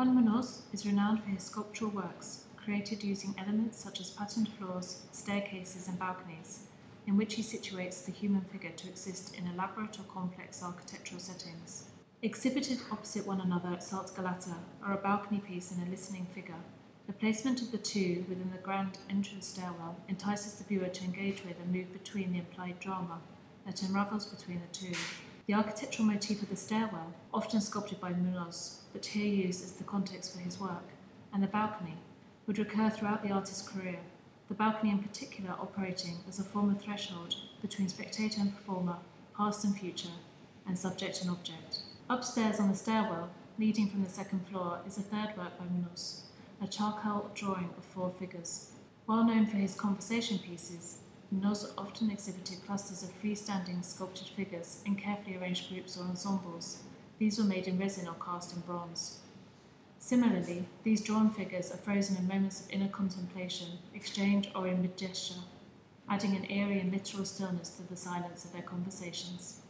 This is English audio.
Juan Muñoz is renowned for his sculptural works, created using elements such as patterned floors, staircases, and balconies, in which he situates the human figure to exist in elaborate or complex architectural settings. Exhibited opposite one another at Salt Galata are a balcony piece and a listening figure. The placement of the two within the grand entrance stairwell entices the viewer to engage with and move between the implied drama that unravels between the two. The architectural motif of the stairwell, often sculpted by Muñoz, but here used as the context for his work, and the balcony, would recur throughout the artist's career, the balcony in particular operating as a form of threshold between spectator and performer, past and future, and subject and object. Upstairs on the stairwell, leading from the second floor, is a third work by Muñoz, a charcoal drawing of four figures. Well known for his conversation pieces, Muñoz often exhibited clusters of freestanding sculptured figures in carefully arranged groups or ensembles. These were made in resin or cast in bronze. Similarly, these drawn figures are frozen in moments of inner contemplation, exchange, or in mid gesture, adding an eerie and literal stillness to the silence of their conversations.